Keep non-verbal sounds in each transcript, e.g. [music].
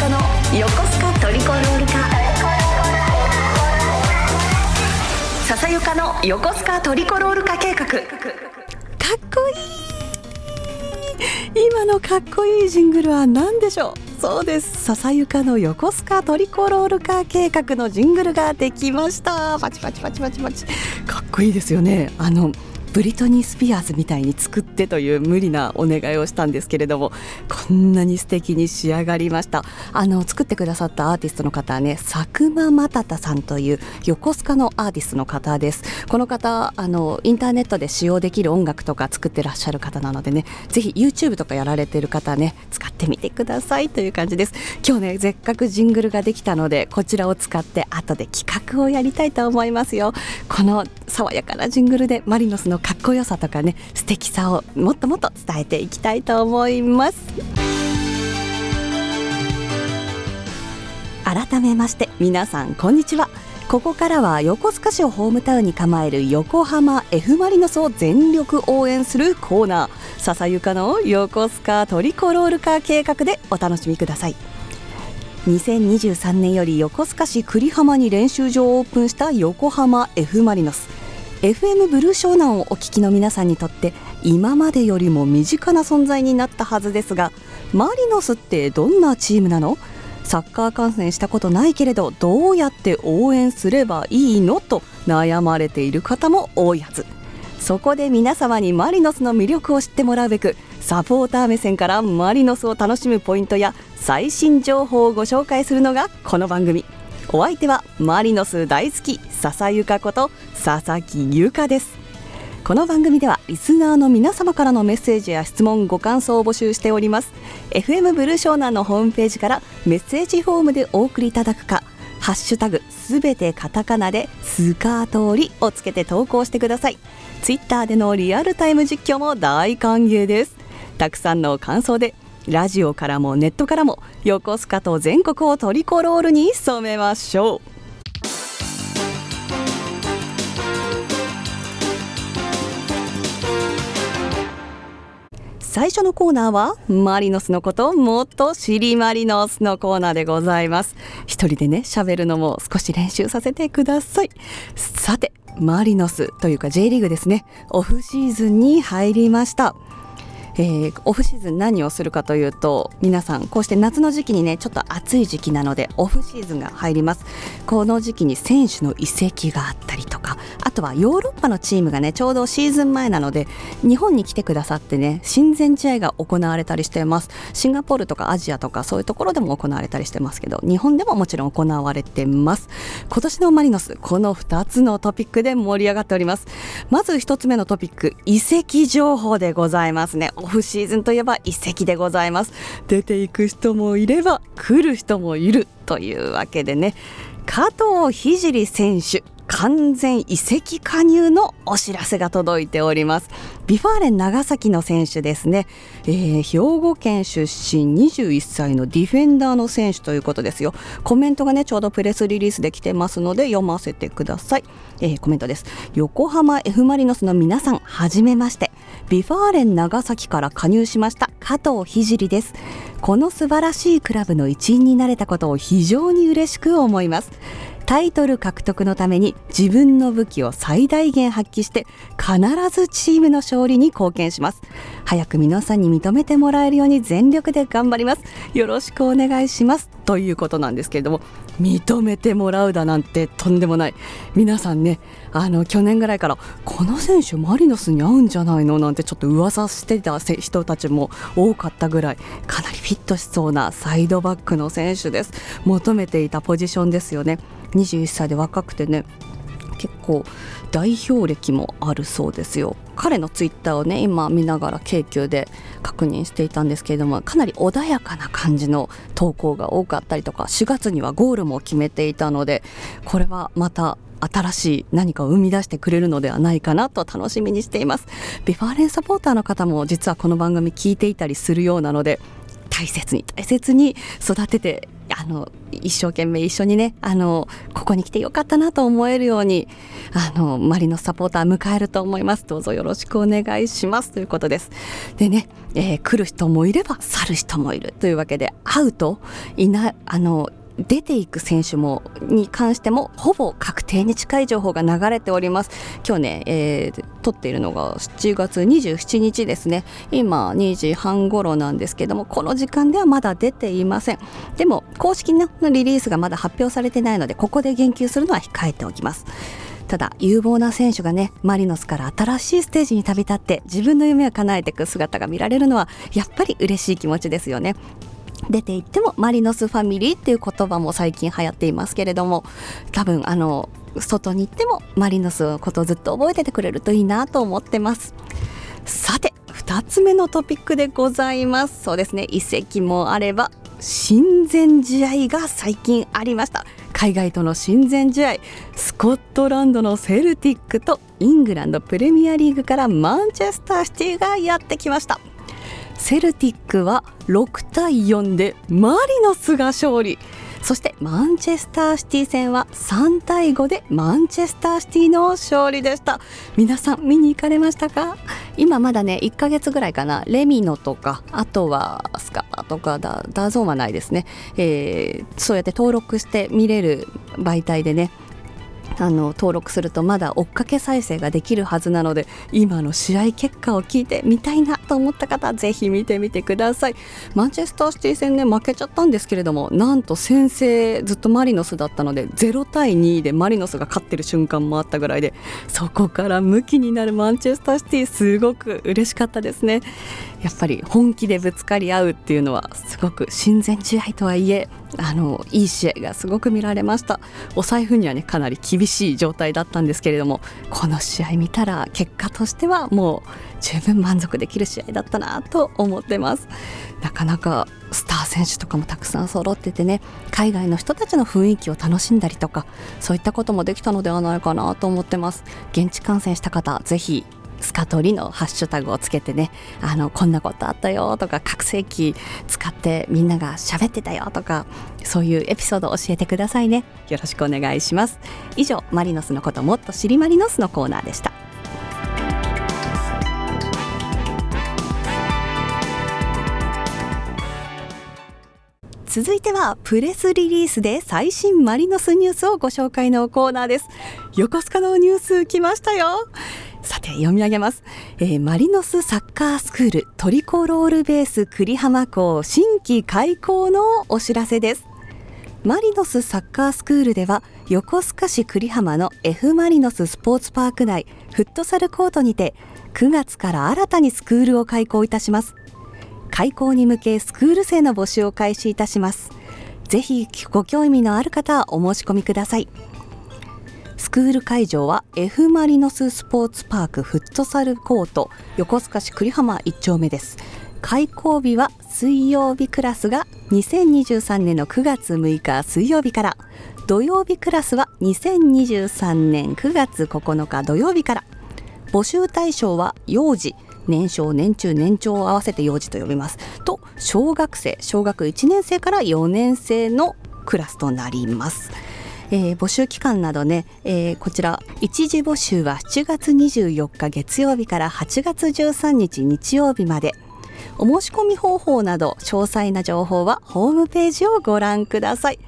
かの横須賀トリコロール化。笹ゆかの横須賀トリコロール化計画。かっこいい。今のかっこいいジングルは何でしょう。そうです。笹ゆかの横須賀トリコロール化計画のジングルができました。パチパチパチパチパチ。かっこいいですよね。あのブリトニー・スピアーズみたいに作ってという無理なお願いをしたんですけれどもこんなに素敵に仕上がりました。あの作ってくださったアーティストの方はね佐久間又太さんという横須賀のアーティストの方です。この方あのインターネットで使用できる音楽とか作ってらっしゃる方なのでねぜひ YouTube とかやられてる方ね使ってみてくださいという感じです。今日ねせっかくジングルができたのでこちらを使って後で企画をやりたいと思いますよ。この爽やかなジングルでマリノスのかっこよさとかね素敵さをもっともっと伝えていきたいと思います。改めまして皆さんこんにちは。ここからは横須賀市をホームタウンに構える横浜 F・ マリノスを全力応援するコーナー。笹ゆかの横須賀トリコロール化計画でお楽しみください。2023年より横須賀市久里浜に練習場をオープンした横浜 F・ マリノス。FM ブルー湘南をお聞きの皆さんにとって今までよりも身近な存在になったはずですがマリノスってどんなチームなの？サッカー観戦したことないけれどどうやって応援すればいいの？と悩まれている方も多いはず。そこで皆様にマリノスの魅力を知ってもらうべくサポーター目線からマリノスを楽しむポイントや最新情報をご紹介するのがこの番組。お相手はマリノス大好き笹ゆかこと佐々木優香です。この番組ではリスナーの皆様からのメッセージや質問ご感想を募集しております。FM ブルー湘南のホームページからメッセージフォームでお送りいただくかハッシュタグすべてカタカナでスカートリをつけて投稿してください。ツイッターでのリアルタイム実況も大歓迎です。たくさんの感想でラジオからもネットからも横須賀と全国をトリコロールに染めましょう。最初のコーナーはマリノスのこともっと知りマリノスのコーナーでございます。一人でね喋るのも少し練習させてください。さてマリノスというか J リーグですね。オフシーズンに入りました。えー、オフシーズン何をするかというと皆さんこうして夏の時期にねちょっと暑い時期なのでオフシーズンが入ります。この時期に選手の移籍があったりとかあとはヨーロッパのチームがねちょうどシーズン前なので日本に来てくださってね親善試合が行われたりしてます。シンガポールとかアジアとかそういうところでも行われたりしてますけど日本でももちろん行われてます。今年のマリノスこの2つのトピックで盛り上がっております。まず1つ目のトピック移籍情報でございますね。オフシーズンといえば一席でございます。出ていく人もいれば来る人もいるというわけでね。加藤聖選手。完全移籍加入のお知らせが届いております。ヴィファーレン長崎の選手ですね、えー、兵庫県出身21歳のディフェンダーの選手ということですよ。コメントがねちょうどプレスリリースできてますので読ませてください、えー、コメントです。横浜 F マリノスの皆さんはじめまして。ヴィファーレン長崎から加入しました加藤聖です。この素晴らしいクラブの一員になれたことを非常に嬉しく思います。タイトル獲得のために自分の武器を最大限発揮して必ずチームの勝利に貢献します。早く皆さんに認めてもらえるように全力で頑張ります。よろしくお願いします。ということなんですけれども認めてもらうだなんてとんでもない。皆さんねあの去年ぐらいからこの選手マリノスに合うんじゃないのなんてちょっと噂してた人たちも多かったぐらいかなりフィットしそうなサイドバックの選手です。求めていたポジションですよね。21歳で若くてね結構代表歴もあるそうですよ。彼のツイッターをね今見ながら京急で確認していたんですけれどもかなり穏やかな感じの投稿が多かったりとか4月にはゴールも決めていたのでこれはまた新しい何かを生み出してくれるのではないかなと楽しみにしています。ヴィファーレンサポーターの方も実はこの番組聞いていたりするようなので大切に大切に育ててあの一生懸命一緒にねあのここに来てよかったなと思えるようにあのマリノスサポーター迎えると思います。どうぞよろしくお願いします。ということです。でね、えー、来る人もいれば去る人もいる。というわけで会うといなあの出ていく選手もに関してもほぼ確定に近い情報が流れております。今日ね、えー、撮っているのが7月27日ですね。今2時半頃なんですけどもこの時間ではまだ出ていません。でも公式のリリースがまだ発表されてないのでここで言及するのは控えておきます。ただ有望な選手がねマリノスから新しいステージに旅立って自分の夢を叶えていく姿が見られるのはやっぱり嬉しい気持ちですよね。出て行ってもマリノスファミリーっていう言葉も最近流行っていますけれども多分あの外に行ってもマリノスのことをずっと覚えててくれるといいなと思ってます。さて2つ目のトピックでございます。そうですね。移籍もあれば親善試合が最近ありました。海外との親善試合スコットランドのセルティックとイングランドプレミアリーグからマンチェスターシティがやってきました。セルティックは6対4でマリノスが勝利。そしてマンチェスターシティ戦は3対5でマンチェスターシティの勝利でした。皆さん見に行かれましたか？今まだね1ヶ月ぐらいかな。レミノとかあとはスカパとかダダゾーンはないですね、えー、そうやって登録して見れる媒体でねあの登録するとまだ追っかけ再生ができるはずなので今の試合結果を聞いてみたいなと思った方ぜひ見てみてください。マンチェスターシティ戦ね負けちゃったんですけれどもなんと先制ずっとマリノスだったので0対2でマリノスが勝ってる瞬間もあったぐらいでそこから向きになるマンチェスターシティすごく嬉しかったですね。やっぱり本気でぶつかり合うっていうのはすごく親善試合とはいえあのいい試合がすごく見られました。お財布にはねかなり厳しい状態だったんですけれどもこの試合見たら結果としてはもう十分満足できる試合だったなと思ってます。なかなかスター選手とかもたくさん揃っててね海外の人たちの雰囲気を楽しんだりとかそういったこともできたのではないかなと思ってます。現地観戦した方ぜひスカトリのハッシュタグをつけてねあのこんなことあったよとか拡声器使ってみんなが喋ってたよとかそういうエピソードを教えてくださいね。よろしくお願いします。以上マリノスのこともっと知りマリノスのコーナーでした。続いてはプレスリリースで最新マリノスニュースをご紹介のコーナーです。横須賀のニュース来ましたよ。さて読み上げます、えー、マリノスサッカースクールトリコロールベース栗浜校新規開校のお知らせです。マリノスサッカースクールでは横須賀市栗浜の F マリノススポーツパーク内フットサルコートにて9月から新たにスクールを開校いたします。開校に向けスクール生の募集を開始いたします。ぜひご興味のある方はお申し込みください。スクール会場は F マリノススポーツパークフットサルコート横須賀市栗浜1丁目です。開校日は水曜日クラスが2023年の9月6日水曜日から。土曜日クラスは2023年9月9日土曜日から。募集対象は幼児年少年中年長を合わせて幼児と呼びます。と小学生小学1年生から4年生のクラスとなります。えー、募集期間などね、えー、こちら一時募集は7月24日月曜日から8月13日日曜日まで。お申し込み方法など詳細な情報はホームページをご覧ください。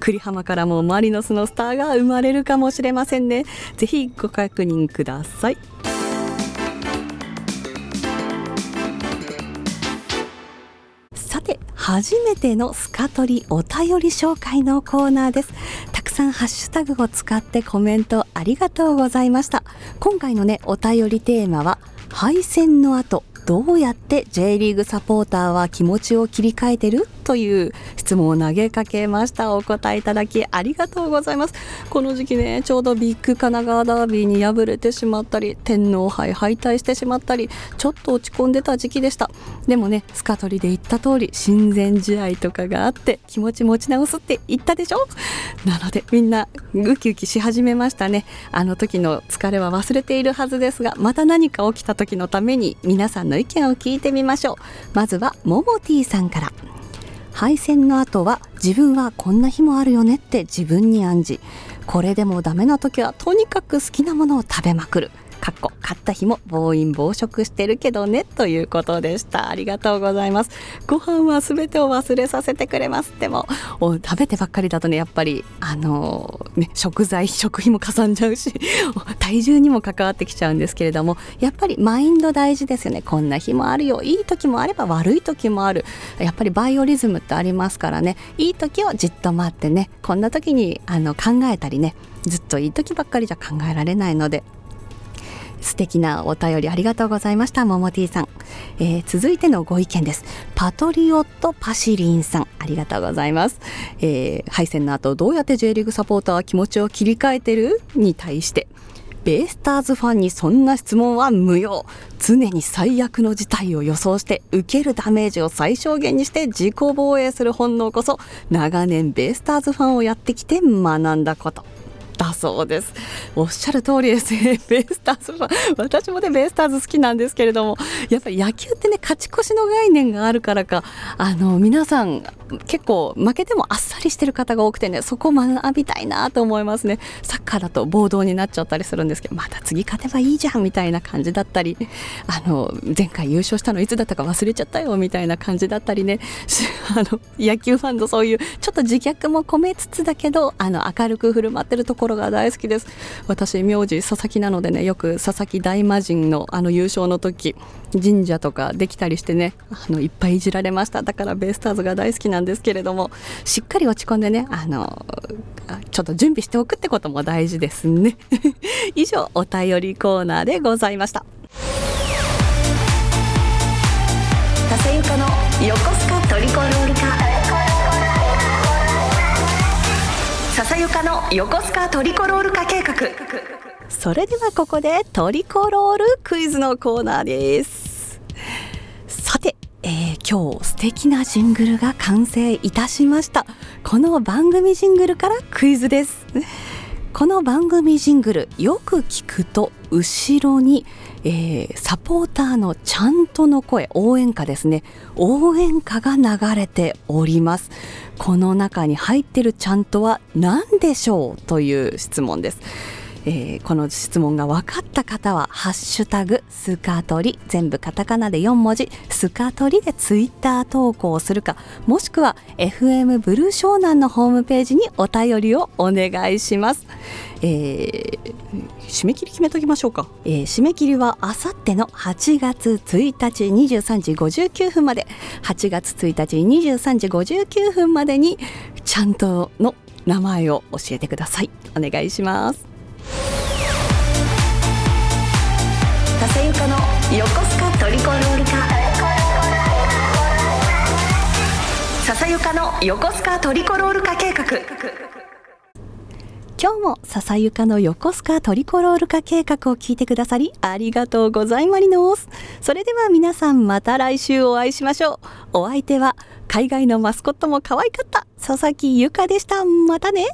栗浜からもマリノスのスターが生まれるかもしれませんね。ぜひご確認ください。初めてのスカトリお便り紹介のコーナーです。たくさんハッシュタグを使ってコメントありがとうございました。今回のねお便りテーマは敗戦の後どうやって J リーグサポーターは気持ちを切り替えてる？という質問を投げかけました。お答えいただきありがとうございます。この時期ねちょうどビッグ神奈川ダービーに敗れてしまったり天皇杯敗退してしまったりちょっと落ち込んでた時期でした。でもねスカトリで言った通り親善試合とかがあって気持ち持ち直すって言ったでしょ？なのでみんなウキウキし始めましたね。あの時の疲れは忘れているはずですがまた何か起きた時のために皆さんの意見を聞いてみましょう。まずはももティーさんから。敗戦の後は自分はこんな日もあるよねって自分に暗示。これでもダメな時はとにかく好きなものを食べまくる。かっこ買った日も暴飲暴食してるけどねということでした。ありがとうございます。ご飯はすべてを忘れさせてくれます。でも食べてばっかりだとねやっぱりあのね食材食費もかさんじゃうし体重にも関わってきちゃうんですけれどもやっぱりマインド大事ですよね。こんな日もあるよ。いい時もあれば悪い時もある。やっぱりバイオリズムってありますからね。いい時をじっと待ってね。こんな時にあの考えたりね。ずっといい時ばっかりじゃ考えられないので素敵なお便りありがとうございました。ももティさん、えー、続いてのご意見です。パトリオットパシリンさん。ありがとうございます、えー、敗戦の後どうやって J リーグサポーターは気持ちを切り替えてる？に対して。ベイスターズファンにそんな質問は無用。常に最悪の事態を予想して受けるダメージを最小限にして自己防衛する本能こそ長年ベイスターズファンをやってきて学んだこと。だそうです。おっしゃる通りです。ね [laughs] ベイスターズ私もねベイスターズ好きなんですけれどもやっぱり野球ってね勝ち越しの概念があるからかあの皆さん結構負けてもあっさりしてる方が多くてねそこを学びたいなと思いますね。サッカーだと暴動になっちゃったりするんですけどまた次勝てばいいじゃんみたいな感じだったりあの前回優勝したのいつだったか忘れちゃったよみたいな感じだったりね。[laughs] あの野球ファンのそういうちょっと自虐も込めつつだけどあの明るく振る舞ってるところが大好きです。私名字佐々木なのでねよく佐々木大魔神のあの優勝の時神社とかできたりしてねあのいっぱいいじられました。だからベイスターズが大好きなんですけれどもしっかり落ち込んでねあのちょっと準備しておくってことも大事ですね。[laughs] 以上お便りコーナーでございました。笹ゆかの横須賀トリコロール化笹ゆかの横須賀トリコロール化計画。それではここでトリコロールクイズのコーナーです。さて、えー、今日素敵なジングルが完成いたしました。この番組ジングルからクイズです。この番組ジングルよく聞くと後ろに、えー、サポーターのちゃんとの声応援歌ですね。応援歌が流れております。この中に入ってるちゃんとは何でしょう？という質問です。えー、この質問が分かった方は「ハッシュタグスカトリ」全部カタカナで4文字「スカトリ」でツイッター投稿するかもしくは FM ブルー湘南のホームページにお便りをお願いします。えー、締め切り決めときましょうか、えー、締め切りはあさっての8月1日23時59分まで。8月1日23時59分までにちゃんとの名前を教えてください。お願いします。笹ゆかの横須賀トリコロール化笹ゆかの横須賀トリコロール化計画。今日も笹ゆかの横須賀トリコロール化計画を聞いてくださりありがとうございまりのす。それでは皆さんまた来週お会いしましょう。お相手は海外のマスコットも可愛かった佐々木ゆかでした。またね。